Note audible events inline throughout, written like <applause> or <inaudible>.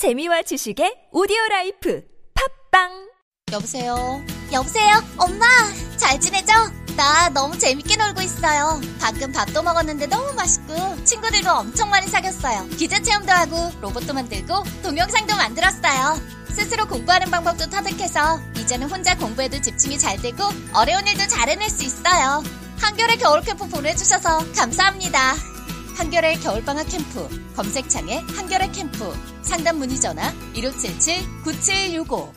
재미와 지식의 오디오 라이프 팟빵 여보세요? 여보세요? 엄마! 잘 지내죠? 나 너무 재밌게 놀고 있어요. 가끔 밥도 먹었는데 너무 맛있고, 친구들도 엄청 많이 사귀었어요. 기자 체험도 하고, 로봇도 만들고, 동영상도 만들었어요. 스스로 공부하는 방법도 터득해서, 이제는 혼자 공부에도 집중이 잘 되고, 어려운 일도 잘 해낼 수 있어요. 한겨레 겨울 캠프 보내주셔서 감사합니다. 한겨레 겨울방학 캠프, 검색창에 한겨레 캠프, 상담 문의 전화 1577-9765.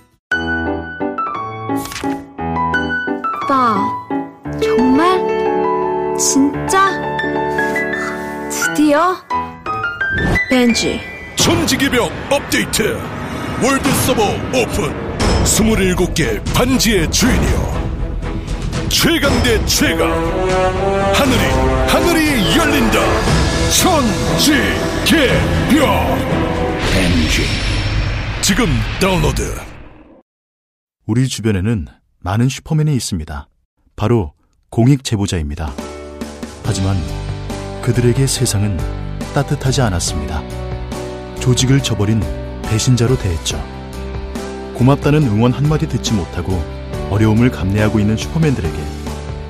오빠, 정말? 진짜? 드디어? 벤지, 천지개벽 업데이트 월드 서버 오픈 27개 반지의 주인이여 최강 대 최강 하늘이 하늘이 열린다 천지개벽 지금 다운로드 우리 주변에는 많은 슈퍼맨이 있습니다. 바로 공익 제보자입니다. 하지만 그들에게 세상은 따뜻하지 않았습니다. 조직을 저버린 배신자로 대했죠. 고맙다는 응원 한마디 듣지 못하고 어려움을 감내하고 있는 슈퍼맨들에게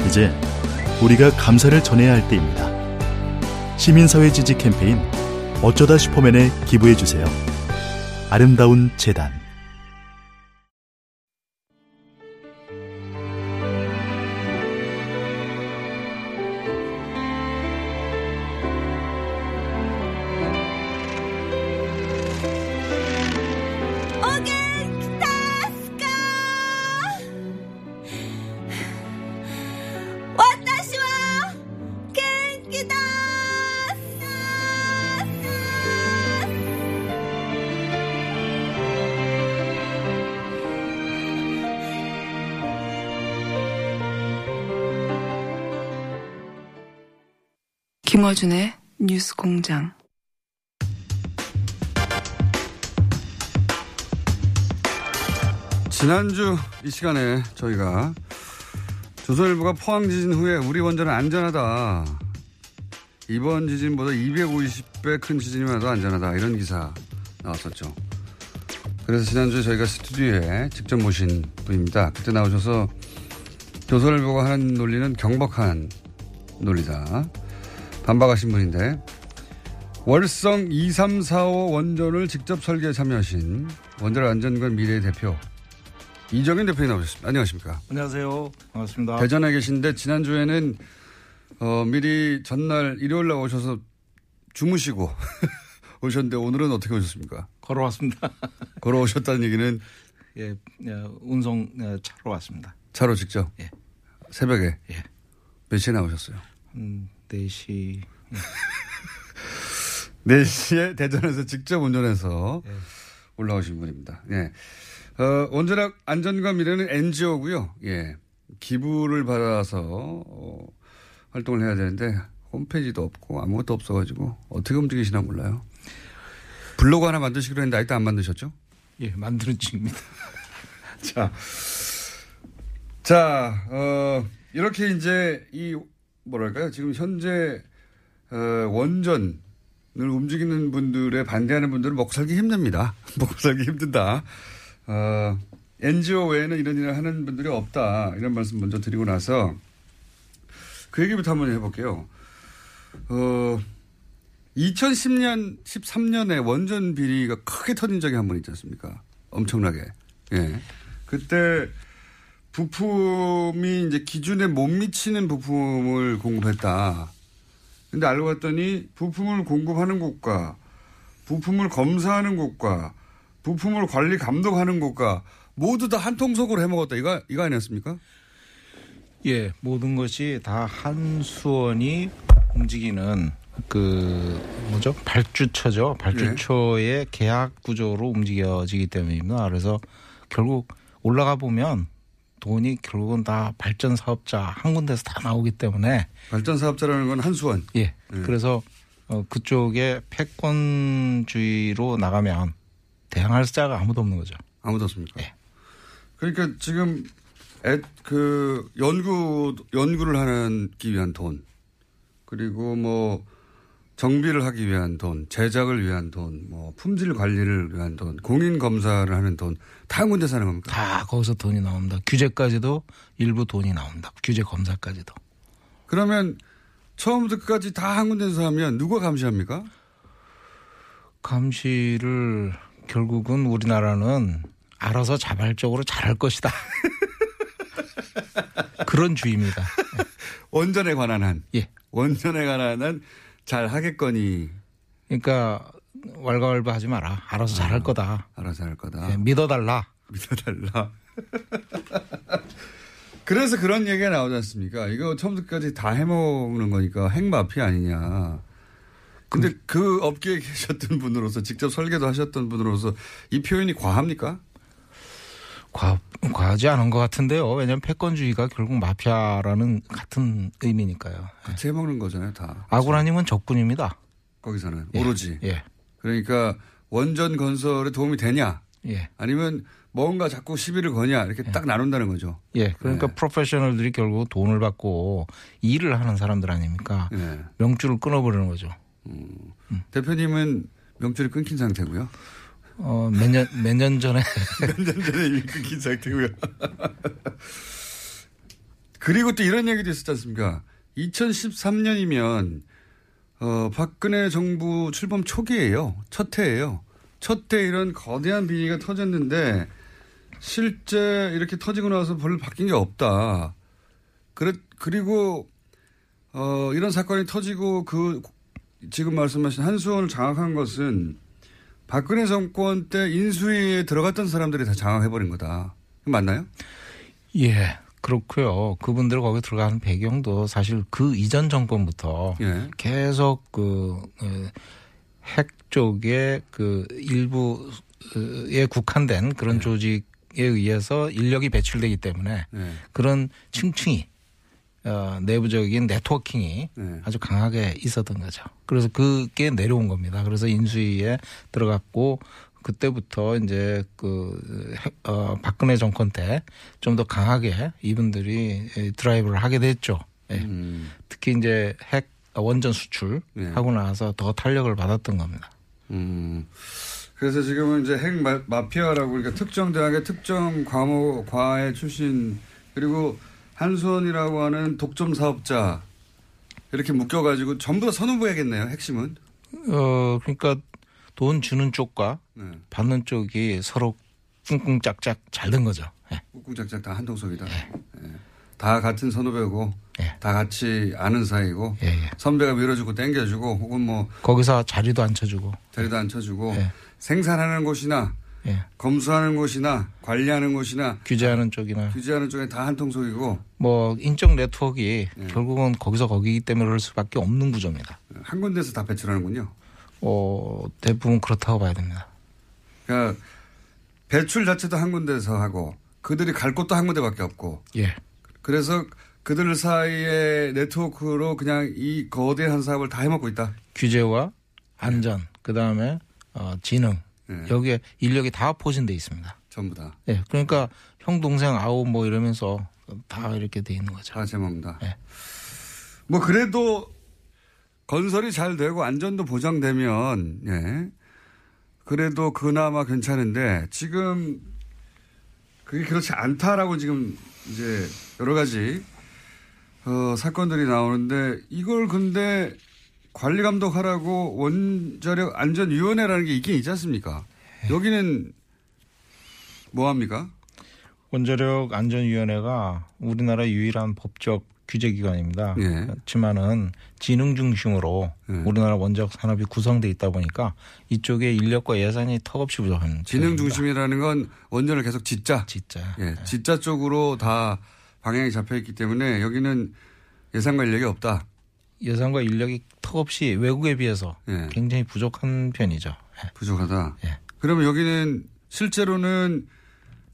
이제 우리가 감사를 전해야 할 때입니다. 시민사회 지지 캠페인 어쩌다 슈퍼맨에 기부해주세요. 아름다운 재단 공장. 지난주 이 시간에 저희가 조선일보가 포항 지진 후에 우리 원전은 안전하다. 이번 지진보다 250배 큰 지진이면 더 안전하다. 이런 기사 나왔었죠. 그래서 지난주에 저희가 스튜디오에 직접 모신 분입니다. 그때 나오셔서 조선일보가 하는 논리는 경박한 논리다. 반박하신 분인데 월성 2345 원전을 직접 설계에 참여하신 원전 안전관 미래의 대표 이정현 대표님 나오셨습니다. 안녕하십니까? 안녕하세요. 반갑습니다. 대전에 계신데 지난주에는 어, 미리 전날 일요일 날 오셔서 주무시고 <laughs> 오셨는데 오늘은 어떻게 오셨습니까? 걸어왔습니다. <laughs> 걸어오셨다는 얘기는 예, 예, 운송 예, 차로 왔습니다. 차로 직접? 예. 새벽에? 예. 몇 시에 나오셨어요? 음, 4시. <laughs> 예. 4시에 대전에서 직접 운전해서 예. 올라오신 분입니다. 예. 어, 원전학 안전과 미래는 NGO고요. 예. 기부를 받아서 어, 활동을 해야 되는데 홈페이지도 없고 아무것도 없어가지고 어떻게 움직이시나 몰라요. 블로그 하나 만드시기로 했는데 아직도 안 만드셨죠? 예, 만드는 중입니다. <laughs> 자, 자, 어, 이렇게 이제 이 뭐랄까요? 지금 현재 어, 원전 을 움직이는 분들의 반대하는 분들은 먹고 살기 힘듭니다. <laughs> 먹고 살기 힘든다. 어, NGO 외에는 이런 일을 하는 분들이 없다. 이런 말씀 먼저 드리고 나서 그 얘기부터 한번 해볼게요. 어, 2010년, 13년에 원전 비리가 크게 터진 적이 한 번 있지 않습니까? 엄청나게. 예. 그때 부품이 이제 기준에 못 미치는 부품을 공급했다. 근데 알고 봤더니 부품을 공급하는 곳과 부품을 검사하는 곳과 부품을 관리 감독하는 곳과 모두 다 한 통속으로 해먹었다. 이거, 이거 아니었습니까? 예, 모든 것이 다 한 수원이 움직이는 그 뭐죠 발주처죠 발주처의 계약 구조로 움직여지기 때문입니다. 그래서 결국 올라가 보면 돈이 결국은 다 발전 사업자 한 군데서 다 나오기 때문에 발전 사업자라는 건 한수원. 예. 그래서 어, 그쪽에 패권주의로 나가면 대항할 자가 아무도 없는 거죠. 아무도 없습니까? 예. 그러니까 지금 애, 그 연구 연구를 하기 위한 돈 그리고 뭐 정비를 하기 위한 돈, 제작을 위한 돈, 뭐 품질 관리를 위한 돈, 공인 검사를 하는 돈다한 군데 사는 겁니까? 다 거기서 돈이 나옵니다. 규제까지도 일부 돈이 나옵니다. 규제 검사까지도. 그러면 처음부터 끝까지 다 한 군데서 하면 누가 감시합니까? 감시를 결국은 우리나라는 알아서 자발적으로 잘할 것이다. <laughs> 그런 주의입니다. <laughs> 원전에 관한 한. 예. 원전에 관한 한 잘 하겠거니 그러니까 왈가왈부 하지 마라. 알아서 잘할 거다. 알아서 할 거다. 예, 믿어달라. 믿어달라. <laughs> 그래서 그런 얘기가 나오지 않습니까? 이거 처음부터 끝까지 다 해먹는 거니까 핵마피아 아니냐. 근데 그, 업계에 <laughs> 계셨던 분으로서 직접 설계도 하셨던 분으로서 이 표현이 과합니까? 과, 과하지 않은 것 같은데요. 왜냐하면 패권주의가 결국 마피아라는 같은 의미니까요. 같이 해먹는 거잖아요, 다. 아구라님은 적군입니다. 거기서는 예. 오로지. 예. 그러니까 원전 건설에 도움이 되냐? 예. 아니면 뭔가 자꾸 시비를 거냐? 이렇게 딱 나눈다는 거죠. 예. 그러니까 네. 프로페셔널들이 결국 돈을 받고 일을 하는 사람들 아닙니까? 예. 명줄을 끊어버리는 거죠. 대표님은 명줄이 끊긴 상태고요. 어, 몇 년, 몇 년 전에. <laughs> 몇 년 전에 이미 끊긴 상태고요. 그리고 또 이런 얘기도 있었지 않습니까? 2013년이면 어, 박근혜 정부 출범 초기예요. 첫 해예요. 첫 해 이런 거대한 비리가 터졌는데 실제 이렇게 터지고 나서 별로 바뀐 게 없다. 그래, 그리고 어, 이런 사건이 터지고 그 지금 말씀하신 한수원을 장악한 것은 박근혜 정권 때 인수위에 들어갔던 사람들이 다 장악해버린 거다. 맞나요? 예. 그렇고요. 그분들 거기 들어가는 배경도 사실 그 이전 정권부터 예. 계속 그, 어, 핵 쪽에 그 일부에 국한된 그런 조직에 의해서 인력이 배출되기 때문에 네. 그런 층층이 어, 내부적인 네트워킹이 네. 아주 강하게 있었던 거죠. 그래서 그게 내려온 겁니다. 그래서 인수위에 들어갔고 그때부터 이제 그 핵- 어, 박근혜 정권 때 좀 더 강하게 이분들이 에, 드라이브를 하게 됐죠. 예. 음. 특히 이제 핵 원전 수출 네. 하고 나서 더 탄력을 받았던 겁니다. 음. 그래서 지금은 이제 핵 마, 마피아라고 그러니까 특정 대학의 특정 과목 과외 출신 그리고 한수원이라고 하는 독점 사업자 이렇게 묶여가지고 전부 다 선후부야겠네요. 핵심은. 어 그러니까 돈 주는 쪽과 네. 받는 쪽이 서로 꿍꿍짝짝 잘 된 거죠. 예. 꾹꾹짝짝 다 한통속이다. 예. 다 같은 선후배고 예. 다 같이 아는 사이고 예, 예. 선배가 밀어주고 땡겨주고 혹은 뭐 거기서 자리도 안 쳐주고. 자리도 안 쳐주고 예. 생산하는 곳이나 예. 검수하는 곳이나 관리하는 곳이나 규제하는 쪽이나 규제하는 쪽에 다 한통속이고 뭐 인적 네트워크가 예. 결국은 거기서 거기기 때문에 그럴 수밖에 없는 구조입니다. 한 군데서 다 배출하는군요. 어, 대부분 그렇다고 봐야 됩니다. 그러니까 배출 자체도 한 군데서 하고 그들이 갈 곳도 한 군데밖에 없고 예. 그래서 그들 사이의 네트워크로 그냥 이 거대한 사업을 다 해먹고 있다. 규제와 안전, 그 다음에 어, 지능 예. 여기에 인력이 다 포진돼 있습니다. 전부 다. 예. 그러니까 형 동생 아우 뭐 이러면서 다 이렇게 돼 있는 거죠. 다 제먹는다. 예. 뭐 그래도 건설이 잘 되고 안전도 보장되면 예. 그래도 그나마 괜찮은데 지금 그게 그렇지 않다라고 지금 이제 여러 가지 어, 사건들이 나오는데 이걸 근데 관리 감독하라고 원자력 안전위원회라는 게 있긴 있지 않습니까? 여기는 뭐 합니까? 원자력 안전위원회가 우리나라 유일한 법적 규제기관입니다. 예. 그렇지만은 지능 중심으로 예. 우리나라 원자력 산업이 구성돼 있다 보니까 이쪽에 인력과 예산이 턱없이 부족한 지능. 중심이라는 건 원전을 계속 짓자. 진짜. 예, 진짜 쪽으로 다 방향이 잡혀 있기 때문에 여기는 예산과 인력이 없다. 예산과 인력이 턱없이 외국에 비해서 예. 굉장히 부족한 편이죠. 예. 부족하다. 예. 그러면 여기는 실제로는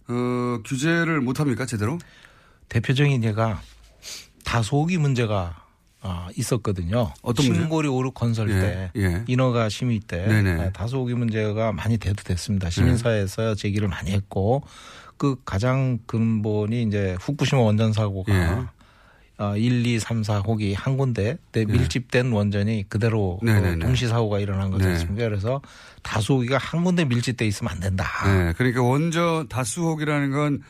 어, 규제를 못 합니까 제대로? 대표적인 예가 다소기 문제가 아, 있었거든요. 어떤 문제요? 신고리 오륙 건설 예, 때 예. 인허가 심의 때 네네. 아, 다소기 문제가 많이 대두됐습니다. 시민사회에서 제기를 많이 했고 그 가장 근본이 이제 후쿠시마 원전 사고가 예. 어, 1, 2, 3, 4 혹이 한 군데 내 밀집된 원전이 그대로 네, 네, 어, 네. 동시 사고가 일어난 거지 네. 않습니까? 그래서 다수 호기가 한 군데 밀집돼 있으면 안 된다. 네, 그러니까 원전 다수혹이라는 건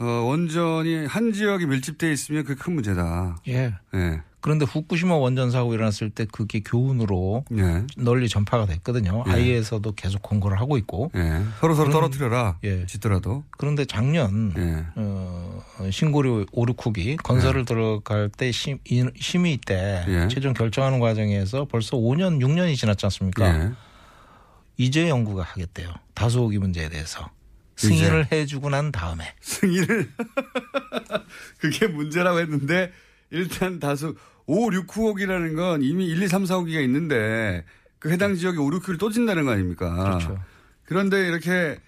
어, 원전이 한 지역에 밀집돼 있으면 그게 큰 문제다. 예. 예. 그런데 후쿠시마 원전 사고 일어났을 때 그게 교훈으로 예. 널리 전파가 됐거든요. 예. IA에서도 계속 권고를 하고 있고. 예. 서로 서로 떨어뜨려라. 예. 짓더라도. 그런데 작년 예. 어, 신고리 오르쿠기 건설을 들어갈 때 심, 이- 심의 때 예. 최종 결정하는 과정에서 벌써 5년 6년이 지났지 않습니까? 예. 이제 연구가 하겠대요. 다수호기 문제에 대해서 승인을 해주고 난 다음에 승인을 <laughs> 그게 문제라고 했는데 일단 다수 5, 6호기라는 건 이미 1, 2, 3, 4호기가 있는데 그 해당 지역에 5, 6호를 또 진다는 거 아닙니까? 그렇죠. 그런데 이렇게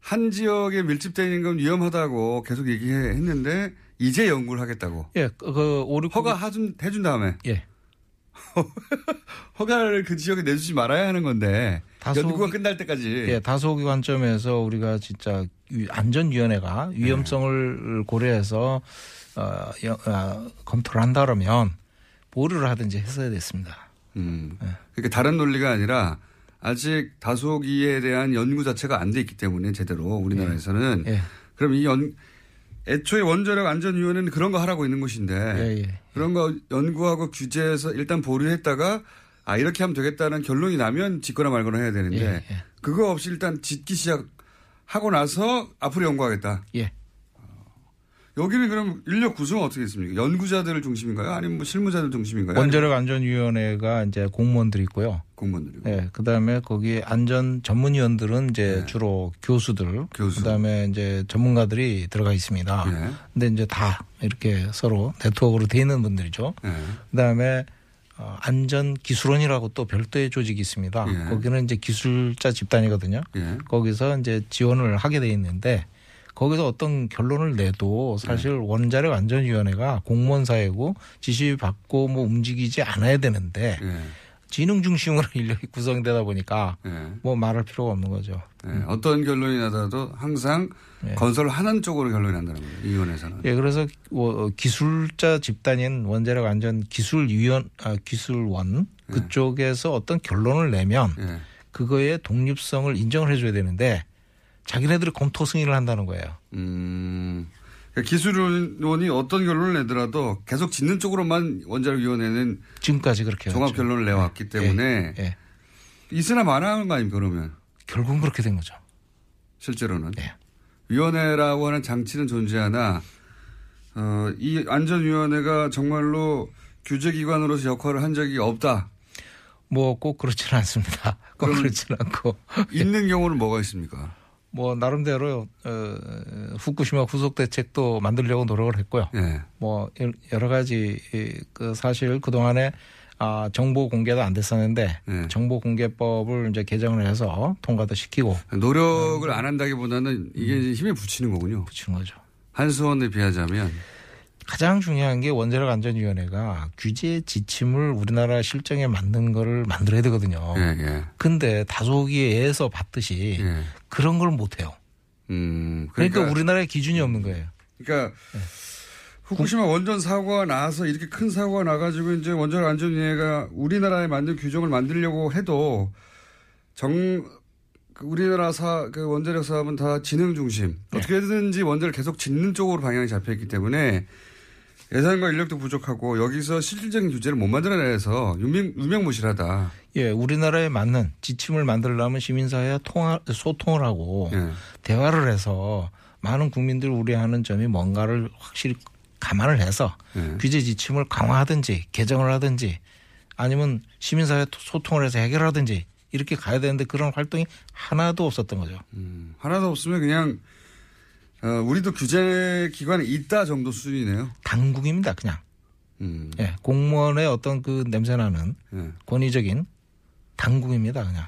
한 지역에 밀집되어 있는 건 위험하다고 계속 얘기했는데 이제 연구를 하겠다고. 예, 그, 그 오르쿠기 허가 해준, 해준 다음에 예. <laughs> 허가를 그 지역에 내주지 말아야 하는 건데 다소- 연구가 끝날 때까지. 예, 다소기 관점에서 우리가 진짜 위- 안전위원회가 네. 위험성을 고려해서 어, 여- 어, 검토를 한다 그러면 보류를 하든지 했어야 됐습니다. 음. 네. 그러니까 다른 논리가 아니라 아직 다소기에 대한 연구 자체가 안 돼 있기 때문에 제대로 우리나라에서는 예. 그럼 이 연, 애초에 원자력 안전위원회는 그런 거 하라고 있는 곳인데 예, 예. 그런 거 연구하고 규제해서 일단 보류했다가 아 이렇게 하면 되겠다는 결론이 나면 짓거나 말거나 해야 되는데 예, 예. 그거 없이 일단 짓기 시작 하고 나서 앞으로 연구하겠다. 예. 여기는 그럼 인력 구성은 어떻게 있습니까? 연구자들 중심인가요? 아니면 뭐 실무자들 중심인가요? 원자력 안전위원회가 이제 공무원들이 있고요. 공무원들이고. 예, 그다음에 거기 안전 전문위원들은 이제 네. 주로 교수들, 교수. 그 다음에 이제 전문가들이 들어가 있습니다. 예. 근데 이제 다 이렇게 서로 네트워크로 돼 있는 분들이죠. 예. 그다음에 어, 안전 기술원이라고 또 별도의 조직이 있습니다. 예. 거기는 이제 기술자 집단이거든요. 예. 거기서 이제 지원을 하게 돼 있는데 거기서 어떤 결론을 내도 사실 네. 원자력 안전위원회가 공무원 사회고 지시 받고 뭐 움직이지 않아야 되는데 예. 지능 중심으로 <laughs> 인력이 구성되다 보니까 예. 뭐 말할 필요가 없는 거죠. 예. 어떤 결론이 나더라도 항상 예. 건설을 하는 쪽으로 결론이 난다는 거예요. 이 위원회에서는. 예, 그래서 뭐 기술자 집단인 원자력 안전 기술위원 아, 기술원 네. 그쪽에서 어떤 결론을 내면 예. 그거의 독립성을 인정을 해줘야 되는데 자기네들이 검토 승인을 한다는 거예요. 음. 그러니까 기술원이 어떤 결론을 내더라도 계속 짓는 쪽으로만 원자력위원회는 지금까지 그렇게 종합 해왔죠. 결론을 내왔기 때문에 예, 예. 있으나 마나 하는 거 아닙니까 그러면 결국은 그렇게 된 거죠. 실제로는 네. 위원회라고 하는 장치는 존재하나 어, 이 안전위원회가 정말로 규제기관으로서 역할을 한 적이 없다. 뭐 꼭 그렇지는 않습니다. <laughs> 꼭 그렇지는 않고 있는 경우는 뭐가 있습니까? 뭐 나름대로 어, 후쿠시마 후속 대책도 만들려고 노력을 했고요. 예. 뭐 여러 가지 이, 그 사실 그 동안에 아 정보 공개도 안 됐었는데 네. 정보 공개법을 이제 개정을 해서 통과도 시키고 노력을 안 한다기보다는 이게 음. 힘에 붙이는 거군요. 붙인 거죠. 한수원에 비하자면 가장 중요한 게 원자력 안전위원회가 규제 지침을 우리나라 실정에 맞는 거를 만들어야 되거든요. 예, 예. 근데 다소기에서 봤듯이 예. 그런 걸 못 해요. 음, 그러니까, 그러니까, 우리나라에 기준이 없는 거예요. 그러니까 네. 후쿠시마 원전 사고가 나서 이렇게 큰 사고가 나가지고 이제 원자력 안전위원회가 우리나라에 만든 규정을 만들려고 해도 정그 우리나라 사, 그 원자력 사업은 다 지능 중심. 네. 어떻게든지 원자를 계속 짓는 쪽으로 방향이 잡혀 있기 때문에 예산과 인력도 부족하고 여기서 실질적인 규제를 못 만들어내서 유명, 유명무실하다. 예, 우리나라에 맞는 지침을 만들려면 시민사회와 통화, 소통을 하고 예. 대화를 해서 많은 국민들 우려하는 점이 뭔가를 확실히 감안을 해서 예. 규제 지침을 강화하든지 개정을 하든지 아니면 시민사회 소통을 해서 해결하든지 이렇게 가야 되는데 그런 활동이 하나도 없었던 거죠. 음, 하나도 없으면 그냥 어, 우리도 규제 기관에 있다 정도 수준이네요. 당국입니다, 그냥. 음, 예, 공무원의 어떤 그 냄새나는 예. 권위적인 당국입니다, 그냥.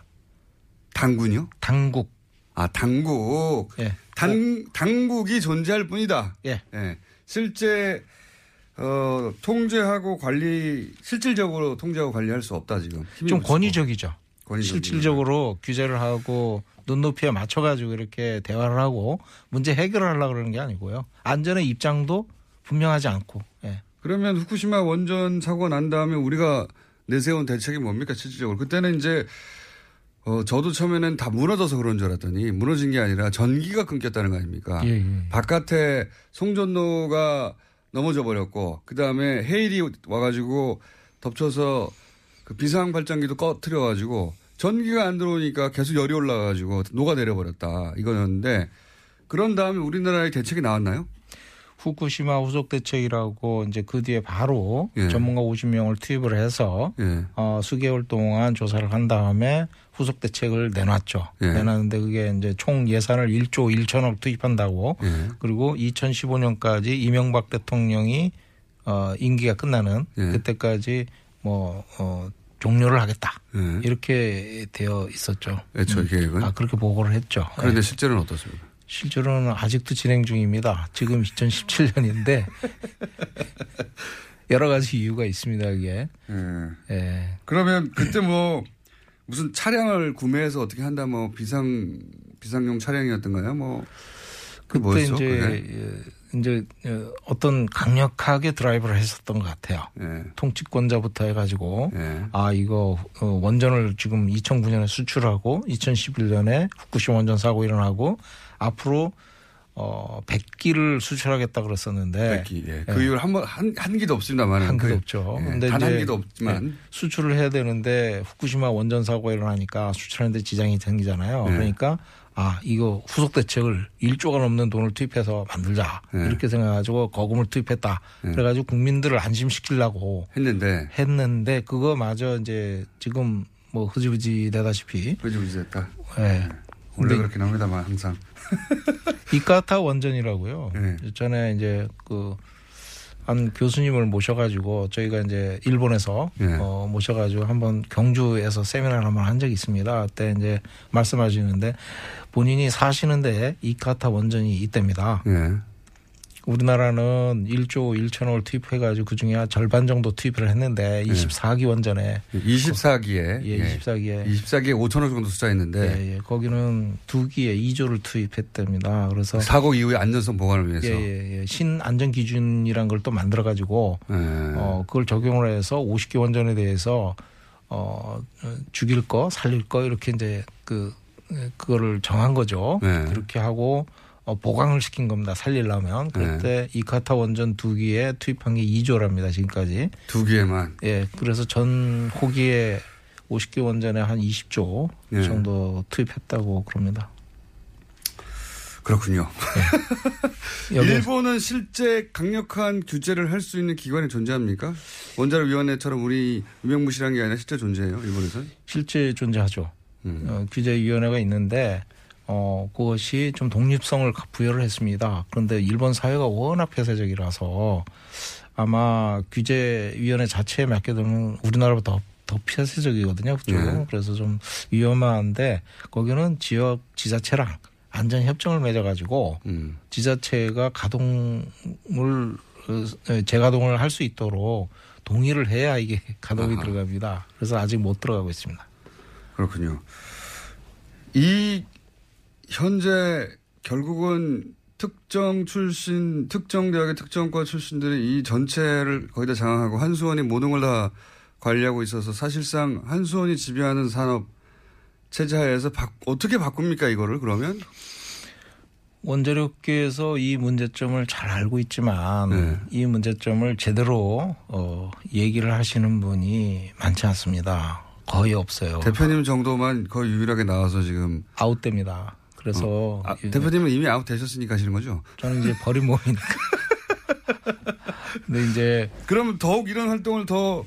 당군요? 당국. 아, 당국. 예. 당, 당국이 존재할 뿐이다. 예. 예. 실제, 어, 통제하고 관리, 실질적으로 통제하고 관리할 수 없다, 지금. 좀. 권위적이죠. 권위적이네. 실질적으로 규제를 하고 눈높이에 맞춰가지고 이렇게 대화를 하고 문제 해결을 하려고 그러는 게 아니고요. 안전의 입장도 분명하지 않고. 예. 그러면 후쿠시마 원전 사고가 난 다음에 우리가 내세운 대책이 뭡니까 실질적으로 그때는 이제 어 저도 처음에는 다 무너져서 그런 줄 알았더니 무너진 게 아니라 전기가 끊겼다는 거 아닙니까? 예, 예. 바깥에 송전로가 넘어져 버렸고 그 다음에 헤일이 와가지고 덮쳐서 그 비상 발전기도 꺼트려 가지고 전기가 안 들어오니까 계속 열이 올라가지고 녹아 내려 버렸다 이거였는데 그런 다음에 우리나라의 대책이 나왔나요? 후쿠시마 후속 대책이라고 이제 그 뒤에 바로 예. 전문가 50명을 투입을 해서 예. 어, 수개월 동안 조사를 한 다음에 후속 대책을 내놨죠. 예. 내놨는데 그게 이제 총 예산을 1조 1천억 투입한다고 예. 그리고 2015년까지 이명박 대통령이 어, 임기가 끝나는 예. 그때까지 뭐 어, 종료를 하겠다 예. 이렇게 되어 있었죠. 애초에 계획은. 아 그렇게 보고를 했죠. 그런데 예. 실제로는 어떻습니까? 실제로는 아직도 진행 중입니다. 지금 2017년인데 <laughs> 여러 가지 이유가 있습니다. 이게 예. 예. 그러면 그때 뭐 무슨 차량을 구매해서 어떻게 한다 뭐 비상 비상용 차량이었던가요? 뭐 그때 그 뭐였죠? 이제 그게? 예, 이제 어, 어떤 강력하게 드라이브를 했었던 것 같아요. 예. 통치권자부터 해가지고 예. 아 이거 어, 원전을 지금 2009년에 수출하고 2011년에 후쿠시마 원전 사고 일어나고 앞으로 어 100기를 수출하겠다 그랬었는데 백기. 예. 그 이후로 한번 한, 한 기도 없습니다만 한 기도 없죠. 근데 단한 기도 없지만 예, 수출을 해야 되는데 후쿠시마 원전 사고가 일어나니까 수출하는데 지장이 생기잖아요. 네. 그러니까 아 이거 후속 대책을 1조가 넘는 돈을 투입해서 만들자 네. 이렇게 생각해가지고 거금을 투입했다. 네. 그래가지고 국민들을 안심시키려고 했는데 했는데 그거마저 이제 지금 뭐 흐지부지 되다시피 흐지부지 됐다. 예. 원래 근데 그렇게 나옵니다만 항상. <laughs> 이카타 원전이라고요. 네. 전에 이제 그 한 교수님을 모셔가지고 저희가 이제 일본에서 네. 어, 모셔가지고 한번 경주에서 세미나를 한번 한 적이 있습니다. 그때 이제 말씀하시는데 본인이 사시는데 이카타 원전이 있답니다. 예. 우리나라는 1조 1천억을 투입해가지고 그 중에 절반 정도 투입을 했는데 24기 원 전에 24기에 예, 24기에 24기에 5천억 정도 투자했는데 예, 예. 거기는 두 기에 2조를 투입했답니다. 그래서 사고 이후의 안전성 보관을 위해서. 예, 예, 예. 신 안전 기준이란 걸 또 만들어 가지고 예. 어 그걸 적용을 해서 50기 원 전에 대해서 어 죽일 거 살릴 거 이렇게 이제 그 그거를 정한 거죠. 네. 그렇게 하고 어 보강을 시킨 겁니다. 살리려면 그때 이카타 원전 두 기에 투입한 게 2조랍니다. 지금까지. 두 기에만. 예. 그래서 전 호기에 50기 원전에 한 20조 예. 정도 투입했다고 그럽니다. 그렇군요. 여기 일본은 실제 강력한 규제를 할 수 있는 기관이 존재합니까? 원자력 위원회처럼 우리 유명무실한 게 아니라 실제 존재해요. 일본에서는. 실제 존재하죠. 음. 어, 규제위원회가 있는데 어, 그것이 좀 독립성을 부여를 했습니다. 그런데 일본 사회가 워낙 폐쇄적이라서 아마 규제위원회 자체에 맡겨두면 우리나라보다 더, 더 폐쇄적이거든요. 그쪽. 네. 그래서 좀 위험한데 거기는 지역 지자체랑 안전 협정을 맺어가지고 음. 지자체가 가동을 어, 재가동을 할 수 있도록 동의를 해야 이게 가동이 아하. 들어갑니다. 그래서 아직 못 들어가고 있습니다. 그렇군요. 이 현재 결국은 특정 출신, 특정 대학의 특정과 출신들이 이 전체를 거의 다 장악하고 한수원이 모든 걸 다 관리하고 있어서 사실상 한수원이 지배하는 산업 체제 하에서 바- 어떻게 바꿉니까 이거를 그러면? 원자력계에서 이 문제점을 잘 알고 있지만 네. 이 문제점을 제대로 어, 얘기를 하시는 분이 많지 않습니다. 거의 없어요. 대표님 정도만 거의 유일하게 나와서 지금 아웃됩니다. 그래서 아, 이- 대표님은 이미 아웃 되셨으니까 하시는 거죠? 저는 이제 버린 몸이니까. 근데 이제 그러면 더욱 이런 활동을 더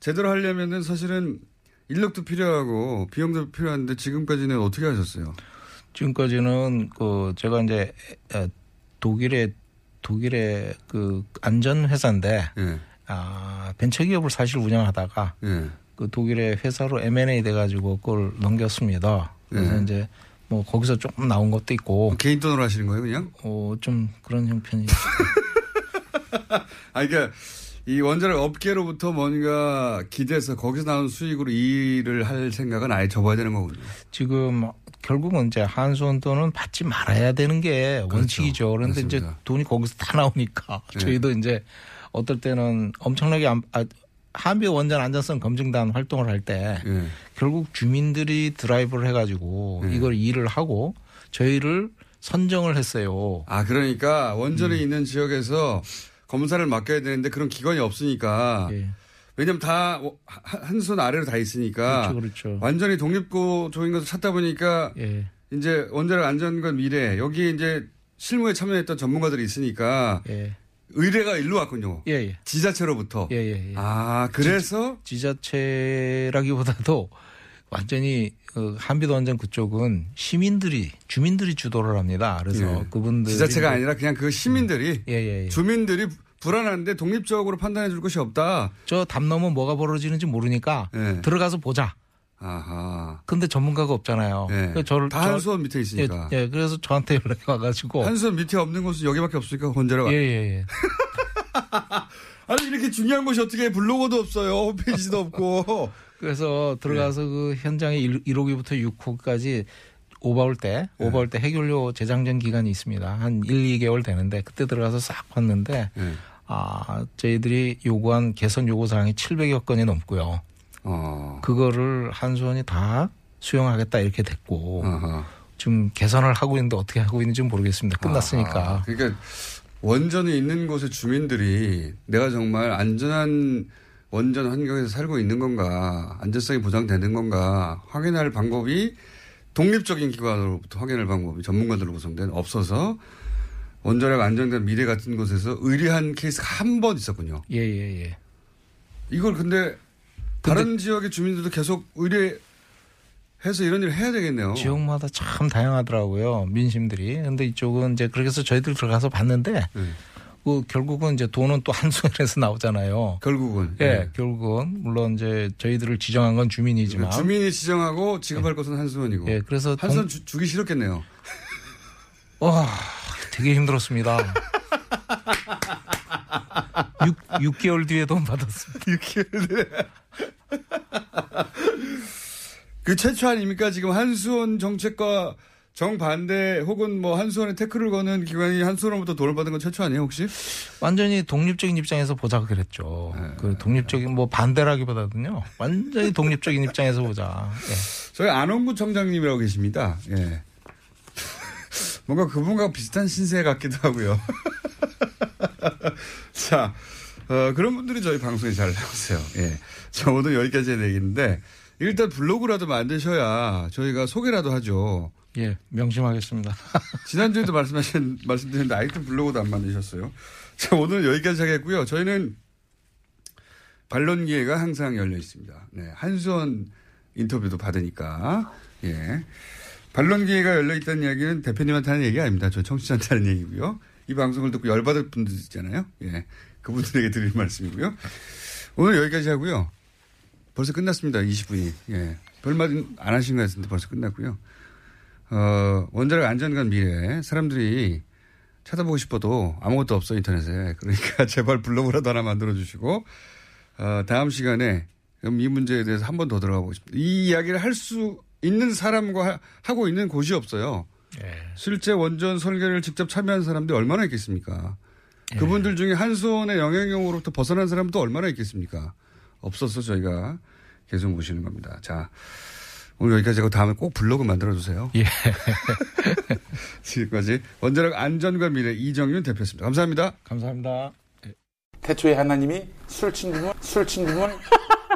제대로 하려면은 사실은 인력도 필요하고 비용도 필요한데 지금까지는 어떻게 하셨어요? 지금까지는 그 제가 이제 에, 독일의 독일의 그 안전 회사인데 예, 아 벤처 기업을 사실 운영하다가 예. 그 독일의 회사로 M&A 돼가지고 그걸 넘겼습니다. 그래서 네. 이제 뭐 거기서 조금 나온 것도 있고 개인 돈으로 하시는 거예요, 그냥? 어좀 그런 형편이 <laughs> 아, 그러니까 이 원자력 업계로부터 뭔가 기대서 거기서 나온 수익으로 일을 할 생각은 아예 접어야 되는 거군요. 지금 결국은 이제 한수원 돈은 받지 말아야 되는 게 원칙이죠. 그런데 이제 그렇죠. 맞습니다. 돈이 거기서 다 나오니까 네. 저희도 이제 어떨 때는 엄청나게 안- 아, 한비 원전 안전성 검증단 활동을 할때 예. 결국 주민들이 드라이브를 해가지고 네. 이걸 일을 하고 저희를 선정을 했어요. 아 그러니까 원전에 음. 있는 지역에서 검사를 맡겨야 되는데 그런 기관이 없으니까 예. 왜냐면 다 한 손 아래로 다 있으니까 그렇죠, 그렇죠. 완전히 독립구조인 것을 찾다 보니까 예. 이제 원자력 안전과 미래 여기 이제 실무에 참여했던 전문가들이 있으니까 예. 의뢰가 일로 왔군요. 예, 예. 지자체로부터. 예, 예, 예. 아 그래서 지 자체라기보다도 완전히 어, 한비도 원전 그쪽은 시민들이 주민들이 주도를 합니다. 그래서 예. 그분들 지자체가 아니라 그냥 그 시민들이 예, 예, 예. 주민들이 불안한데 독립적으로 판단해 줄 것이 없다. 저 담 넘어 뭐가 벌어지는지 모르니까 예. 들어가서 보자. 아하. 근데 전문가가 없잖아요. 예. 그래서 저를 다 저- 한수원 밑에 있으니까. 예, 예, 그래서 저한테 연락이 와가지고 한수원 밑에 없는 곳은 여기밖에 없으니까 혼자라고. 예, 예, 예. <laughs> 아니 이렇게 중요한 곳이 어떻게 블로거도 없어요. 홈페이지도 없고. <laughs> 그래서 들어가서 그 현장에 1, 1호기부터 6호까지 오바올 때, 네. 오바올 때 해결료 재장전 기간이 있습니다. 한 1, 2개월 되는데 그때 들어가서 싹 봤는데 예. 아, 저희들이 요구한 개선 요구 사항이 700여 건이 넘고요. 어. 그거를 한수원이 다 수용하겠다 이렇게 됐고 아하. 지금 개선을 하고 있는데 어떻게 하고 있는지 모르겠습니다. 끝났으니까. 아하. 그러니까 원전이 있는 곳의 주민들이 내가 정말 안전한 원전 환경에서 살고 있는 건가, 안전성이 보장되는 건가 확인할 방법이 독립적인 기관으로부터 확인할 방법이 전문가들로 구성된 없어서 원자력 안전과 미래 같은 곳에서 의뢰한 케이스가 한 번 있었군요. 예, 예, 예. 이걸 근데 다른 지역의 주민들도 계속 의뢰해서 이런 일을 해야 되겠네요. 지역마다 참 다양하더라고요. 민심들이. 근데 이쪽은 이제 그렇게 해서 저희들 들어가서 봤는데 네. 그 결국은 이제 돈은 또 한수원에서 나오잖아요. 결국은 예, 네. 결국은 물론 이제 저희들을 지정한 건 주민이지만 주민이 지정하고 지급할 것은 한수원이고. 예, 그래서 한수원 동- 주, 주기 싫었겠네요. 와, 되게 힘들었습니다. <laughs> 6, 개월 뒤에 돈 받았습니다. 6개월 뒤에. <laughs> 그 최초 아닙니까? 지금 한수원 정책과 정반대 혹은 뭐 한수원에 태클을 거는 기관이 한수원으로부터 돈을 받은 건 최초 아니에요, 혹시? 완전히 독립적인 입장에서 보자 그랬죠. 네. 그 독립적인 뭐 반대라기보다는요. 완전히 독립적인 입장에서 보자. 예. 저희 안홍구 청장님이라고 계십니다. 예. <laughs> 뭔가 그분과 비슷한 신세 같기도 하고요. <laughs> 자, 어, 그런 분들이 저희 방송에 잘 나오세요. 예. <laughs> 자, 오늘 여기까지 해야 되겠는데, 일단 블로그라도 만드셔야 저희가 소개라도 하죠. 예, 명심하겠습니다. <laughs> 지난주에도 말씀하신, 말씀드렸는데 아이템 블로그도 안 만드셨어요. 자, 오늘 여기까지 하겠고요. 저희는 반론 기회가 항상 열려 있습니다. 네. 한수원 인터뷰도 받으니까. 예. 반론 기회가 열려 있다는 이야기는 대표님한테 하는 얘기 아닙니다. 저 청취자한테 하는 얘기고요. 이 방송을 듣고 열받을 분들 있잖아요. 예. 그분들에게 드릴 말씀이고요. 오늘 여기까지 하고요. 벌써 끝났습니다. 20분이. 예. 별말 안 하신 것 같은데 벌써 끝났고요. 어, 원자력 안전관 미래 사람들이 찾아보고 싶어도 아무것도 없어 인터넷에 그러니까 <laughs> 제발 블로그라도 하나 만들어 주시고 어, 다음 시간에 그럼 이 문제에 대해서 한 번 더 들어가 보고 싶습니다. 이 이야기를 할 수 있는 사람과 하- 하고 있는 곳이 없어요. 예. 실제 원전 설계를 직접 참여한 사람들이 얼마나 있겠습니까? 그분들 중에 한수원의 영향력으로부터 벗어난 사람도 얼마나 있겠습니까? 없어서 저희가 계속 모시는 겁니다. 자, 오늘 여기까지 하고 다음에 꼭 블로그 만들어주세요. 예. <laughs> 지금까지 원자력 안전과 미래 이정윤 대표였습니다. 감사합니다. 감사합니다. 태초에 하나님이 술친구물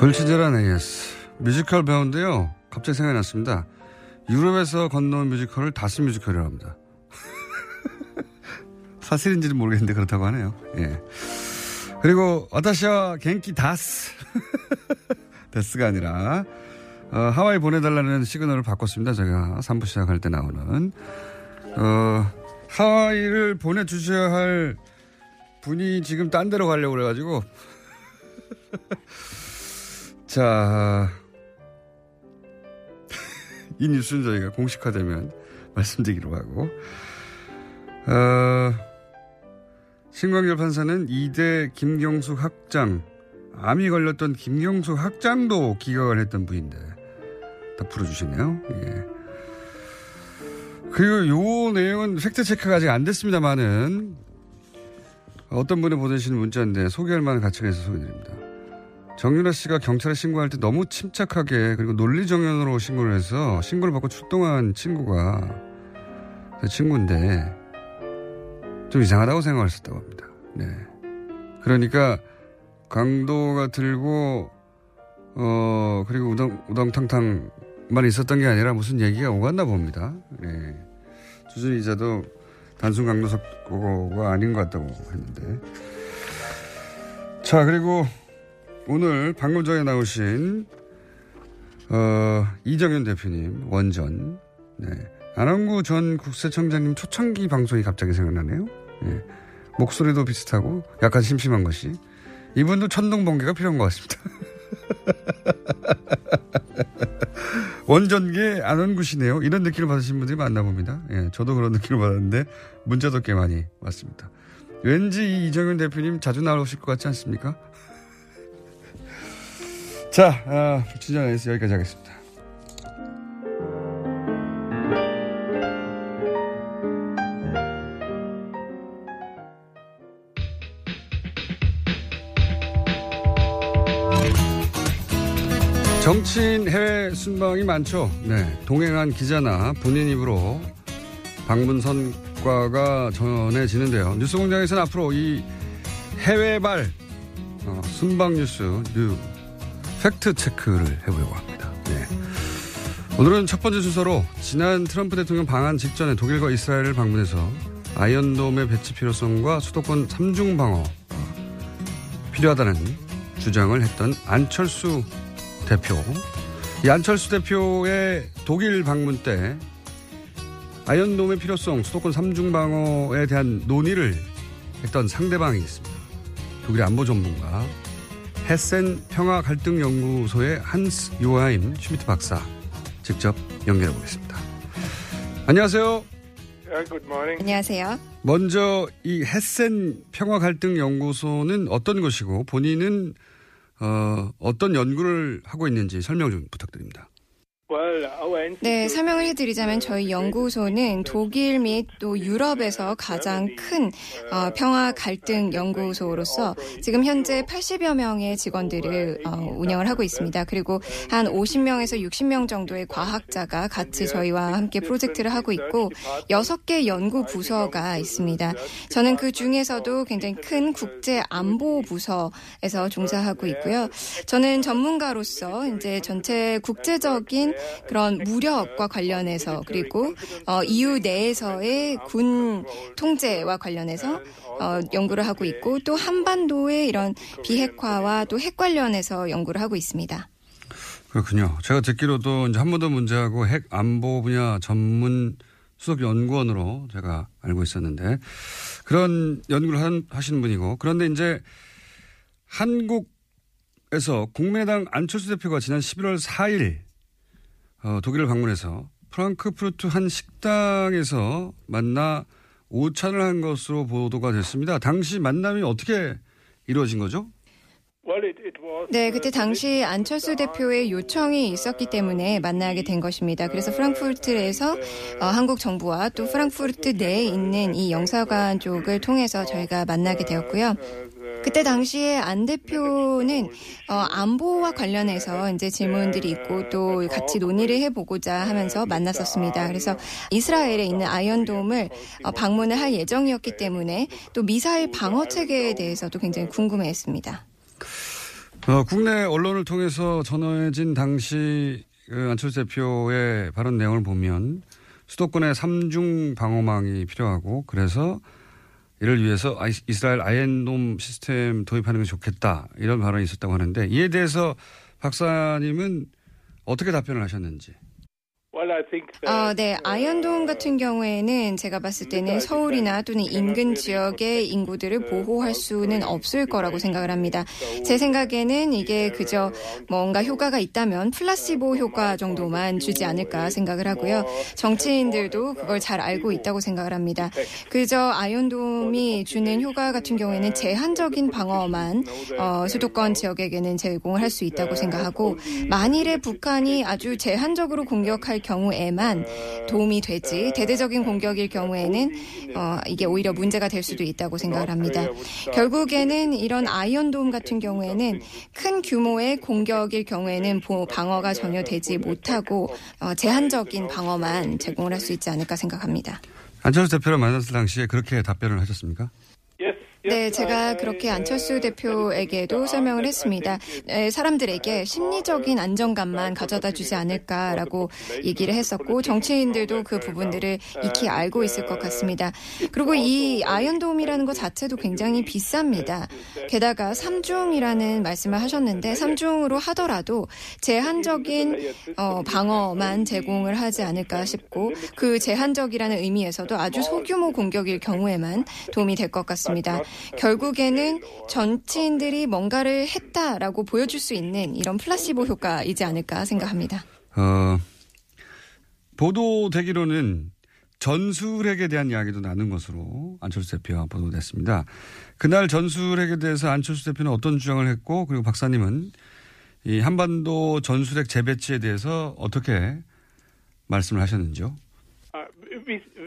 불친절한 AS. 뮤지컬 배우인데요. 갑자기 생각이 났습니다. 유럽에서 건너온 뮤지컬을 Das 뮤지컬이라고 합니다. <laughs> 사실인지는 모르겠는데 그렇다고 하네요. 예. 그리고 와타시와 겐키 다스. <laughs> 데스가 아니라 어, 하와이 보내달라는 시그널을 바꿨습니다. 제가 3부 시작할 때 나오는 어, 하와이를 보내주셔야 할 분이 지금 딴 데로 가려고 그래가지고 <laughs> 자, <laughs> 이 뉴스는 저희가 공식화되면 말씀드리기로 하고, 어, 신광열 판사는 이대 김경숙 학장, 암이 걸렸던 김경숙 학장도 기각을 했던 분인데, 다 풀어주시네요. 예. 그리고 요 내용은 팩트 체크가 아직 안 됐습니다만은, 어떤 분이 보내신 문자인데 소개할 만한 가치가 있어서 소개드립니다. 정윤아 씨가 경찰에 신고할 때 너무 침착하게 그리고 논리정연으로 신고를 해서 신고를 받고 출동한 친구가 제 친구인데 좀 이상하다고 생각했었다고 합니다. 네. 그러니까 강도가 들고 어 그리고 우당 우당탕탕만 있었던 게 아니라 무슨 얘기가 오갔나 봅니다. 네. 주준 이자도 단순 강도 사고가 아닌 것 같다고 했는데 자 그리고 오늘 방금 전에 나오신 어, 이정현 대표님 원전 네. 안원구 전 국세청장님 초창기 방송이 갑자기 생각나네요. 네. 목소리도 비슷하고 약간 심심한 것이 이분도 천둥 번개가 필요한 것 같습니다. <laughs> 원전계 안원구시네요. 이런 느낌을 받으신 분들이 많나 봅니다. 예, 저도 그런 느낌을 받았는데 문자도 꽤 많이 왔습니다. 왠지 이 이정현 대표님 자주 나오실 것 같지 않습니까? 자, 아, 불친절에서 여기까지 하겠습니다. 정치인 해외 순방이 많죠. 네. 동행한 기자나 본인 입으로 방문 선과가 전해지는데요. 뉴스 공장에서는 앞으로 이 해외발 어, 순방 뉴스 뉴 팩트 체크를 해보려고 합니다. 네. 오늘은 첫 번째 순서로 지난 트럼프 대통령 방한 직전에 독일과 이스라엘을 방문해서 아이언돔의 배치 필요성과 수도권 삼중 방어 필요하다는 주장을 했던 안철수 대표. 이 안철수 대표의 독일 방문 때 아이언돔의 필요성, 수도권 삼중 방어에 대한 논의를 했던 상대방이 있습니다. 독일 안보 전문가 헤센 평화 갈등 연구소의 한스 요아힘 슈미트 박사 직접 연결해 보겠습니다. 안녕하세요. 안녕하세요. 먼저 이 헤센 평화 갈등 연구소는 어떤 것이고 본인은 어, 어떤 연구를 하고 있는지 설명 좀 부탁드립니다. 네, 설명을 해드리자면 저희 연구소는 독일 및 또 유럽에서 가장 큰 어, 평화 갈등 연구소로서 지금 현재 80여 명의 직원들을 어, 운영을 하고 있습니다. 그리고 한 50명에서 60명 정도의 과학자가 같이 저희와 함께 프로젝트를 하고 있고 6개 연구 부서가 있습니다. 저는 그 중에서도 굉장히 큰 국제 안보 부서에서 종사하고 있고요. 저는 전문가로서 이제 전체 국제적인 그런 무력과 관련해서 그리고 어, EU 내에서의 군 통제와 관련해서 어, 연구를 하고 있고 또 한반도의 이런 비핵화와 또 핵 관련해서 연구를 하고 있습니다. 그렇군요. 제가 듣기로도 이제 한반도 문제하고 핵 안보 분야 전문 수석 연구원으로 제가 알고 있었는데 그런 연구를 한, 하시는 분이고 그런데 이제 한국에서 국민의당 안철수 대표가 지난 11월 4일 어, 독일을 방문해서 프랑크푸르트 한 식당에서 만나 오찬을 한 것으로 보도가 됐습니다. 당시 만남이 어떻게 이루어진 거죠? 네, 그때 당시 안철수 대표의 요청이 있었기 때문에 만나게 된 것입니다. 그래서 프랑크푸르트에서 어, 한국 정부와 또 프랑크푸르트 내에 있는 이 영사관 쪽을 통해서 저희가 만나게 되었고요. 그때 당시에 안 대표는 어, 안보와 관련해서 이제 질문들이 있고 또 같이 논의를 해보고자 하면서 만났었습니다. 그래서 이스라엘에 있는 아이언돔을 어, 방문을 할 예정이었기 때문에 또 미사일 방어 체계에 대해서도 굉장히 궁금해했습니다. 어, 국내 언론을 통해서 전해진 당시 그 안철수 대표의 발언 내용을 보면 수도권에 삼중 방어망이 필요하고 그래서 이를 위해서 이스라엘 아이엔돔 시스템 도입하는 게 좋겠다 이런 발언이 있었다고 하는데 이에 대해서 박사님은 어떻게 답변을 하셨는지. 어, 네. 아이언돔 같은 경우에는 제가 봤을 때는 서울이나 또는 인근 지역의 인구들을 보호할 수는 없을 거라고 생각을 합니다. 제 생각에는 이게 그저 뭔가 효과가 있다면 플라시보 효과 정도만 주지 않을까 생각을 하고요. 정치인들도 그걸 잘 알고 있다고 생각을 합니다. 그저 아이언돔이 주는 효과 같은 경우에는 제한적인 방어만 어, 수도권 지역에게는 제공을 할 수 있다고 생각하고 만일에 북한이 아주 제한적으로 공격할 경우 에만 도움이 되지 대대적인 공격일 경우에는 어, 이게 오히려 문제가 될 수도 있다고 생각을 합니다. 결국에는 이런 아이언돔 같은 경우에는 큰 규모의 공격일 경우에는 보- 방어가 전혀 되지 못하고 어, 제한적인 방어만 제공을 할 수 있지 않을까 생각합니다. 안철수 대표를 만났을 당시에 그렇게 답변을 하셨습니까? 네, 제가 그렇게 안철수 대표에게도 설명을 했습니다. 에, 사람들에게 심리적인 안정감만 가져다 주지 않을까라고 얘기를 했었고 정치인들도 그 부분들을 익히 알고 있을 것 같습니다. 그리고 이 아이언돔이라는 것 자체도 굉장히 비쌉니다. 게다가 삼중이라는 말씀을 하셨는데 삼중으로 하더라도 제한적인 어, 방어만 제공을 하지 않을까 싶고 그 제한적이라는 의미에서도 아주 소규모 공격일 경우에만 도움이 될 것 같습니다. 결국에는 정치인들이 뭔가를 했다라고 보여줄 수 있는 이런 플라시보 효과이지 않을까 생각합니다. 어, 보도되기로는 전술핵에 대한 이야기도 나눈 것으로 안철수 대표가 보도됐습니다. 그날 전술핵에 대해서 안철수 대표는 어떤 주장을 했고 그리고 박사님은 이 한반도 전술핵 재배치에 대해서 어떻게 말씀을 하셨는지요?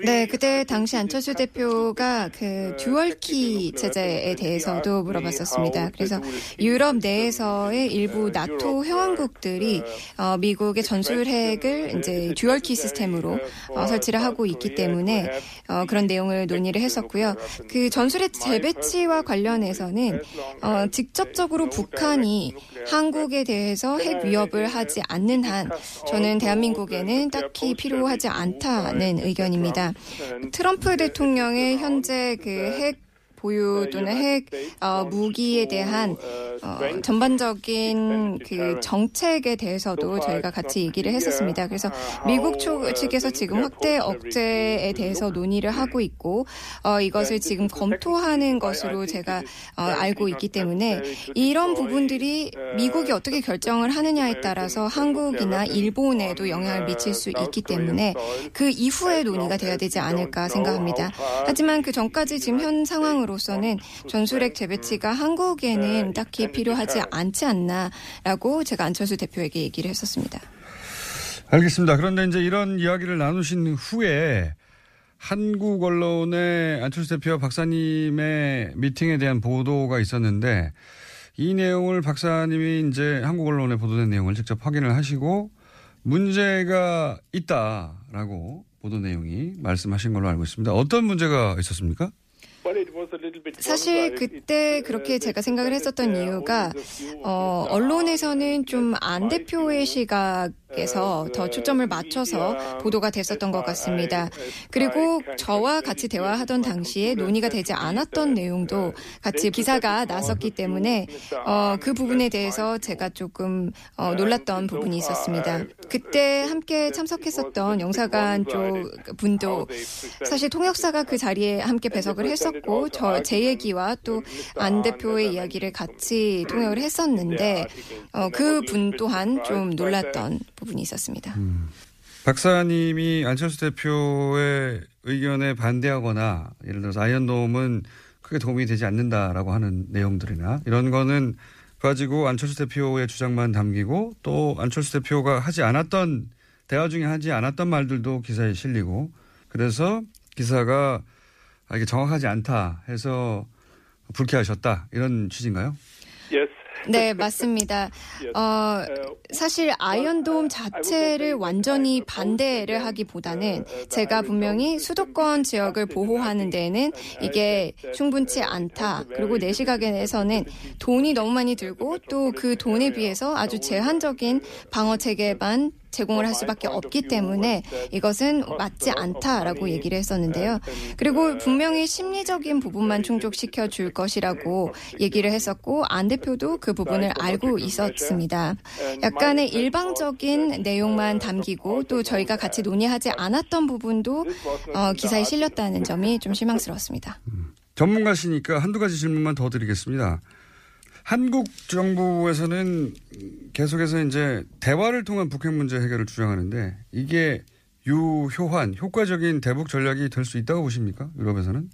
네, 그때 당시 안철수 대표가 그 듀얼키 체제에 대해서도 물어봤었습니다. 그래서 유럽 내에서의 일부 나토 회원국들이 어, 미국의 전술 핵을 이제 듀얼키 시스템으로 어, 설치를 하고 있기 때문에 어, 그런 내용을 논의를 했었고요. 그 전술핵 재배치와 관련해서는 어, 직접적으로 북한이 한국에 대해서 핵 위협을 하지 않는 한 저는 대한민국에는 딱히 필요하지 않다는 의견입니다. 트럼프 대통령의 현재 그 핵 보유 또는 핵 어, 무기에 대한 어, 전반적인 그 정책에 대해서도 저희가 같이 얘기를 했었습니다. 그래서 미국 초- 측에서 지금 확대 억제에 대해서 논의를 하고 있고 어, 이것을 지금 검토하는 것으로 제가 어, 알고 있기 때문에 이런 부분들이 미국이 어떻게 결정을 하느냐에 따라서 한국이나 일본에도 영향을 미칠 수 있기 때문에 그 이후에 논의가 돼야 되지 않을까 생각합니다. 하지만 그 전까지 지금 현 상황으로서는 전술핵 재배치가 한국에는 딱히 필요하지 않지 않나라고 제가 안철수 대표에게 얘기를 했었습니다. 알겠습니다. 그런데 이제 이런 이야기를 나누신 후에 한국 언론의 안철수 대표와 박사님의 미팅에 대한 보도가 있었는데 이 내용을 박사님이 이제 한국 언론에 보도된 내용을 직접 확인을 하시고 문제가 있다라고 보도 내용이 말씀하신 걸로 알고 있습니다. 어떤 문제가 있었습니까? 사실 그때 그렇게 제가 생각을 했었던 이유가 어, 언론에서는 좀 안 대표의 시각에서 더 초점을 맞춰서 보도가 됐었던 것 같습니다. 그리고 저와 같이 대화하던 당시에 논의가 되지 않았던 내용도 같이 기사가 났었기 때문에 어, 그 부분에 대해서 제가 조금 어, 놀랐던 부분이 있었습니다. 그때 함께 참석했었던 영사관 쪽 분도 사실 통역사가 그 자리에 함께 배석을 했었고 저제 얘기와 또 안 대표의 이야기를 같이 통역을 했었는데 어, 그분 또한 좀 놀랐던 부분이 있었습니다. 박사님이 안철수 대표의 의견에 반대하거나 예를 들어서 아이언돔은 크게 도움이 되지 않는다라고 하는 내용들이나 이런 거는 가지고 안철수 대표의 주장만 담기고 또 안철수 대표가 하지 않았던 대화 중에 하지 않았던 말들도 기사에 실리고 그래서 기사가 아, 이게 정확하지 않다 해서 불쾌하셨다 이런 취지인가요? 네, 맞습니다. 어, 사실 아이언돔 자체를 완전히 반대를 하기보다는 제가 분명히 수도권 지역을 보호하는 데에는 이게 충분치 않다. 그리고 내 시각에서는 돈이 너무 많이 들고 또 그 돈에 비해서 아주 제한적인 방어 체계만 제공을 할 수밖에 없기 때문에 이것은 맞지 않다라고 얘기를 했었는데요. 그리고 분명히 심리적인 부분만 충족시켜 줄 것이라고 얘기를 했었고 안 대표도 그 부분을 알고 있었습니다. 약간의 일방적인 내용만 담기고 또 저희가 같이 논의하지 않았던 부분도 어, 기사에 실렸다는 점이 좀 실망스러웠습니다. 전문가시니까 한두 가지 질문만 더 드리겠습니다. 한국 정부에서는 계속해서 이제 대화를 통한 북핵 문제 해결을 주장하는데 이게 유효한 효과적인 대북 전략이 될 수 있다고 보십니까? 유럽에서는?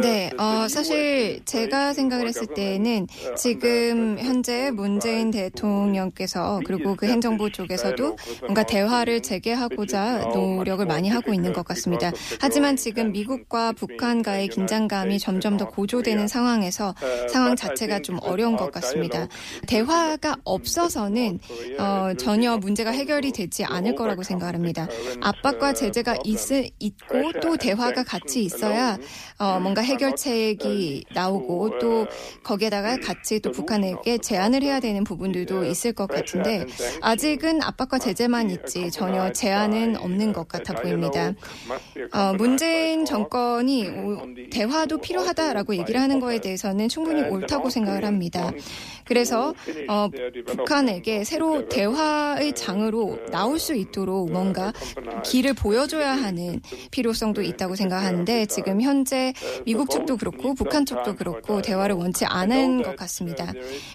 네, 어, 사실 제가 생각을 했을 때는 지금 현재 문재인 대통령께서 그리고 그 행정부 쪽에서도 뭔가 대화를 재개하고자 노력을 많이 하고 있는 것 같습니다. 하지만 지금 미국과 북한과의 긴장감이 점점 더 고조되는 상황에서 상황 자체가 좀 어려운 것 같습니다. 대화가 없어서는 어, 전혀 문제가 해결이 되지 않을 거라고 생각합니다. 압박과 제재가 있, 있고 또 대화가 같이 있어야 어, 뭔가 해결책이 나오고 또 거기에다가 같이 또 북한에게 제안을 해야 되는 부분들도 있을 것 같은데 아직은 압박과 제재만 있지 전혀 제안은 없는 것 같아 보입니다. 어, 문재인 정권이 대화도 필요하다라고 얘기를 하는 거에 대해서는 충분히 옳다고 생각을 합니다. 그래서 어, 북한에게 새로 대화의 장으로 나올 수 있도록 뭔가 길을 보여줘야 하는 필요성도 있다고 생각하는데 지금 현재 미국 측도 그렇고 북한 쪽도 그렇고 대화를 원치 않은 것 같습니다.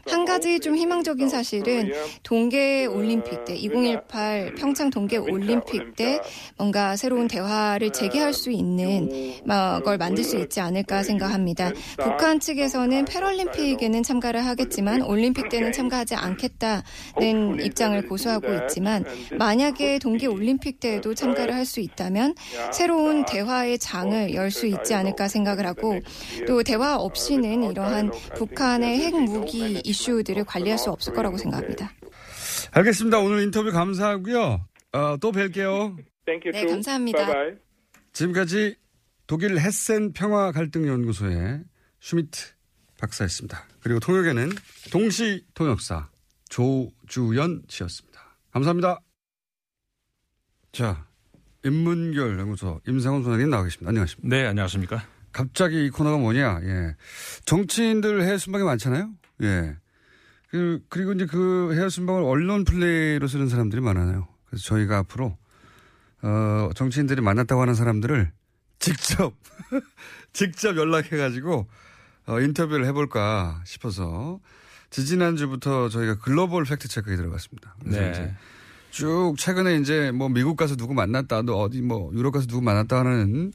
한 가지 좀 희망적인 사실은 동계 올림픽 때 2018 평창 동계 올림픽 때 뭔가 새로운 대화를 재개할 수 있는 걸 만들 수 있지 않을까 생각합니다. 북한 측에서는 패럴림픽에는 참가를 하겠지만 올림픽 때는 참가하지 않겠다는 입장을 고수하고 있지만 만약에 동계 올림픽 때에도 참가를 할 수 있다면 새로운 대화의 장을 열 수 있지 않을까 생각을 하고 또 대화 없이는 이러한 북한의 핵무기 이슈들을 관리할 수 없을 거라고 생각합니다. 알겠습니다. 오늘 인터뷰 감사하고요. 어, 또 뵐게요. 네, 감사합니다. 지금까지 독일 헤센 평화 갈등 연구소의 슈미트 박사였습니다. 그리고 통역에는 동시 통역사 조주연 씨였습니다. 감사합니다. 자, 인문결 연구소 임상훈 소장님 나와 계십니다. 안녕하십니까? 네, 안녕하십니까? 갑자기 이 코너가 뭐냐? 예. 정치인들 해외 순방이 많잖아요? 예. 그, 그리고 이제 그 해외 순방을 언론 플레이로 쓰는 사람들이 많아요. 그래서 저희가 앞으로, 어, 정치인들이 만났다고 하는 사람들을 직접, <laughs> 직접 연락해 가지고, 어, 인터뷰를 해볼까 싶어서 지지난 주부터 저희가 글로벌 팩트 체크에 들어갔습니다. 그래서 네. 이제 쭉 최근에 이제 뭐 미국 가서 누구 만났다, 또 어디 뭐 유럽 가서 누구 만났다 하는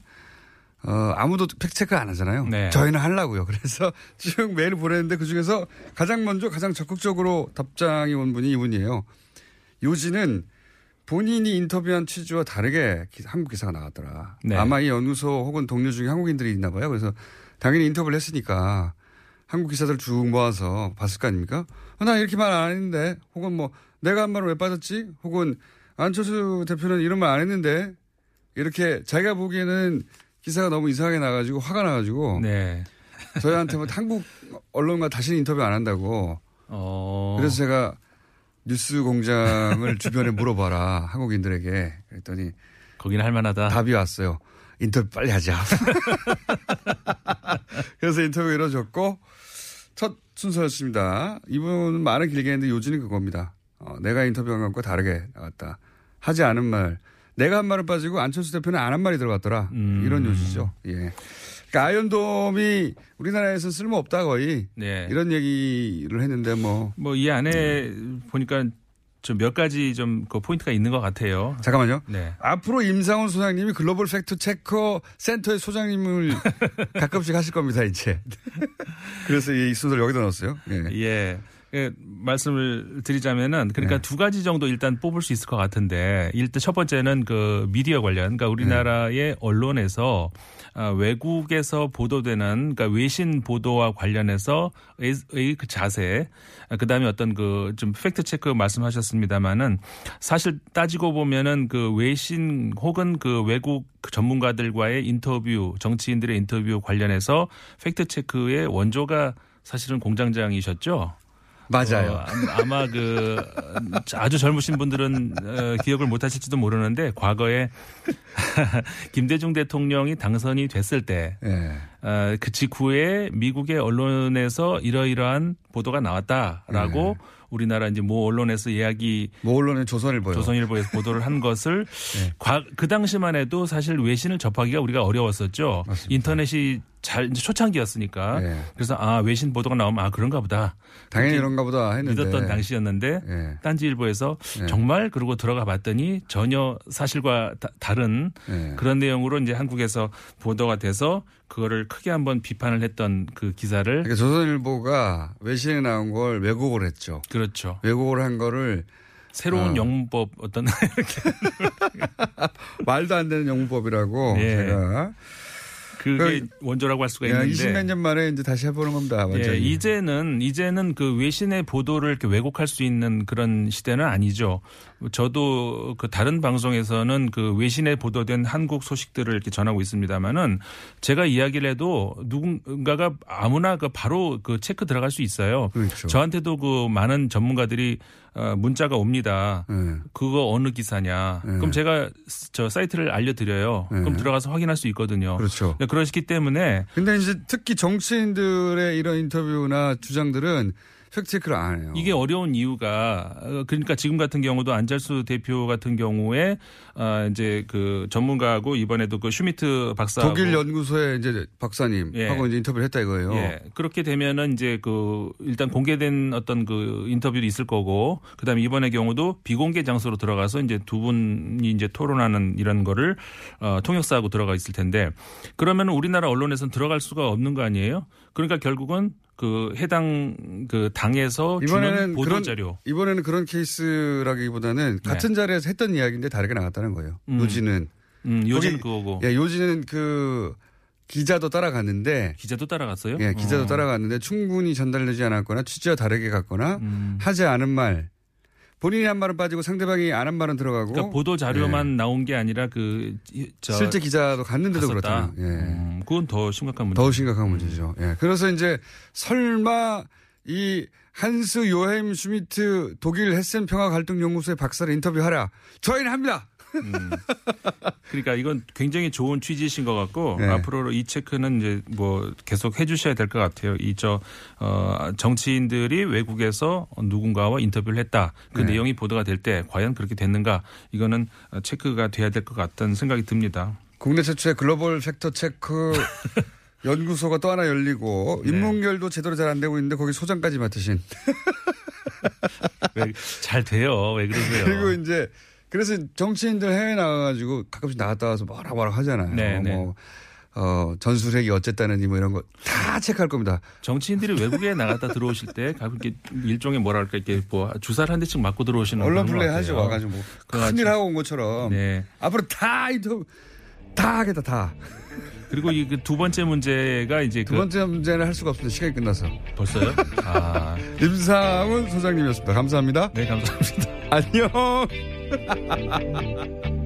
어, 아무도 팩트체크 안 하잖아요. 네. 저희는 하려고요. 그래서 <laughs> 쭉 메일을 보냈는데 그 중에서 가장 먼저 가장 적극적으로 답장이 온 분이 이분이에요. 요지는 본인이 인터뷰한 취지와 다르게 기- 한국 기사가 나왔더라. 네. 아마 이 연구소 혹은 동료 중에 한국인들이 있나 봐요. 그래서 당연히 인터뷰를 했으니까 한국 기사들 쭉 모아서 봤을 거 아닙니까? 어, 나 이렇게 말 안 했는데 혹은 뭐 내가 한 말은 왜 빠졌지? 혹은 안철수 대표는 이런 말 안 했는데 이렇게 자기가 보기에는 기사가 너무 이상하게 나가지고 화가 나가지고 네. 저희한테 뭐 한국 언론과 다시는 인터뷰 안 한다고 어. 그래서 제가 뉴스 공장을 주변에 물어봐라 <laughs> 한국인들에게 그랬더니 거기는 할만하다. 답이 왔어요. 인터뷰 빨리 하자. <laughs> 그래서 인터뷰 이루어졌고 첫 순서였습니다. 이분은 말은 길게 했는데 요지는 그겁니다. 어, 내가 인터뷰한 것과 다르게 나왔다. 하지 않은 말. 내가 한 말은 빠지고 안철수 대표는 안 한 말이 들어갔더라. 음. 이런 요지죠. 예. 그러니까 아이언돔이 우리나라에서 쓸모없다 거의. 네. 이런 얘기를 했는데 뭐. 뭐 이 안에 보니까 좀 몇 가지 좀 그 포인트가 있는 것 같아요. 잠깐만요. 네. 앞으로 임상훈 소장님이 글로벌 팩트 체커 센터의 소장님을 <laughs> 가끔씩 하실 겁니다, 이제. <laughs> 그래서 이 순서를 여기다 넣었어요. 예. 예. 예, 말씀을 드리자면은 그러니까 네. 두 가지 정도 일단 뽑을 수 있을 것 같은데 일단 첫 번째는 그 미디어 관련 그러니까 우리나라의 네. 언론에서 아, 외국에서 보도되는 그러니까 외신 보도와 관련해서의 의그 자세 아, 그다음에 어떤 그 좀 팩트 체크 말씀하셨습니다마는 사실 따지고 보면은 그 외신 혹은 그 외국 전문가들과의 인터뷰 정치인들의 인터뷰 관련해서 팩트 체크의 원조가 사실은 공장장이셨죠. 맞아요. 어, 아마 그 아주 젊으신 분들은 어, 기억을 못 하실지도 모르는데 과거에 <laughs> 김대중 대통령이 당선이 됐을 때 예. 어, 그 직후에 미국의 언론에서 이러이러한 보도가 나왔다라고 우리나라 이제 모 언론에서 이야기 모 언론의 조선일보요. 조선일보에서 보도를 한 것을 <laughs> 과- 그 당시만 해도 사실 외신을 접하기가 우리가 어려웠었죠. 인터넷이 잘 이제 초창기였으니까. 예. 그래서 아 외신 보도가 나오면 아 그런가 보다. 당연히 그렇게 이런가 보다 했는데. 믿었던 당시였는데 예. 딴지일보에서 예. 정말 그러고 들어가 봤더니 전혀 사실과 다, 른 예. 그런 내용으로 이제 한국에서 보도가 돼서 그거를 크게 한번 비판을 했던 그 기사를 그러니까 조선일보가 외신에 나온 걸 왜곡을 했죠. 그렇죠. 왜곡을 한 거를 새로운 어. 영문법 어떤 <laughs> <laughs> 말도 안 되는 영문법이라고 예. 제가 그게 원조라고 할 수가 있는데 20몇 년 만에 이제 다시 해보는 겁니다. 완전히. 예, 이제는 이제는 그 외신의 보도를 이렇게 왜곡할 수 있는 그런 시대는 아니죠. 저도 그 다른 방송에서는 그 외신에 보도된 한국 소식들을 이렇게 전하고 있습니다만은 제가 이야기를 해도 누군가가 아무나 그 바로 그 체크 들어갈 수 있어요. 그렇죠. 저한테도 그 많은 전문가들이 어, 문자가 옵니다. 그거 어느 기사냐. 네. 그럼 제가 저 사이트를 알려드려요. 네. 그럼 들어가서 확인할 수 있거든요. 그렇죠. 네, 그러시기 때문에 근데 이제 특히 정치인들의 이런 인터뷰나 주장들은 팩트체크를 안 해요. 이게 어려운 이유가 어, 그러니까 지금 같은 경우도 안철수 대표 같은 경우에 어 이제 그 전문가하고 이번에도 그 슈미트 박사하고 독일 연구소의 이제 박사님 예. 하고 이제 인터뷰를 했다 이거예요. 예. 그렇게 되면은 이제 그 일단 공개된 어떤 그 인터뷰도 있을 거고 그다음에 이번의 경우도 비공개 장소로 들어가서 이제 두 분이 이제 토론하는 이런 거를 어 통역사하고 들어가 있을 텐데 그러면은 우리나라 언론에서는 들어갈 수가 없는 거 아니에요? 그러니까 결국은 그 해당 그 당에서 이번에는 보도 그런 자료 이번에는 그런 케이스라기보다는 같은 자리에서 했던 이야기인데 다르게 나갔다는 거예요. 음. 요지는 음, 요지는 거기- 그거고. 예, 요지는 그 기자도 따라갔는데 기자도 따라갔어요? 예, 기자도 어. 따라갔는데 충분히 전달되지 않았거나 취지와 다르게 갔거나 음. 하지 않은 말 본인이 한 말은 빠지고 상대방이 안 한 말은 들어가고 그러니까 보도 자료만 예. 나온 게 아니라 그 저, 실제 기자도 갔는데도 갔었다. 그렇다. 예. 음, 그건 더 심각한 문제. 더 심각한 문제죠. 예. 그래서 이제 설마 이 한스 요아힘 슈미트 독일 헤센 평화 갈등 연구소의 박사를 인터뷰하라. 저희는 합니다. 그러니까 이건 굉장히 좋은 취지이신 것 같고 네. 앞으로 이 체크는 이제 뭐 계속 해주셔야 될 것 같아요. 이저 어, 정치인들이 외국에서 누군가와 인터뷰를 했다. 그 네. 내용이 보도가 될 때 과연 그렇게 됐는가? 이거는 체크가 돼야 될 것 같다는 생각이 듭니다. 국내 최초의 글로벌 팩터 체크 <laughs> 연구소가 또 하나 열리고 네. 인문결도 제대로 잘 안 되고 있는데 거기 소장까지 맡으신. <laughs> 왜잘 돼요? 왜 그러세요? 그리고 이제 그래서 정치인들 해외 나가가지고 가끔씩 나갔다 와서 뭐라 뭐라 하잖아요. 네, 네. 뭐 어, 전술핵이 어쨌다느니 뭐 이런 거 다 체크할 겁니다. 정치인들이 외국에 나갔다 들어오실 때 가끔 이렇게 일종의 뭐랄까 이렇게 뭐 주사를 한 대씩 맞고 들어오시는 언론 플레이 하죠. 와가지고 뭐 큰일 하고 온 것처럼. 네. 앞으로 다 인터뷰 다 하겠다 다. 그리고 이 두 번째 문제가 이제 두 그 번째 문제는 할 수가 없습니다. 시간이 끝나서. 벌써요? 아. <laughs> 임상훈 소장님이었습니다. 감사합니다. 네, 감사합니다. 안녕. Ha ha ha ha ha ha!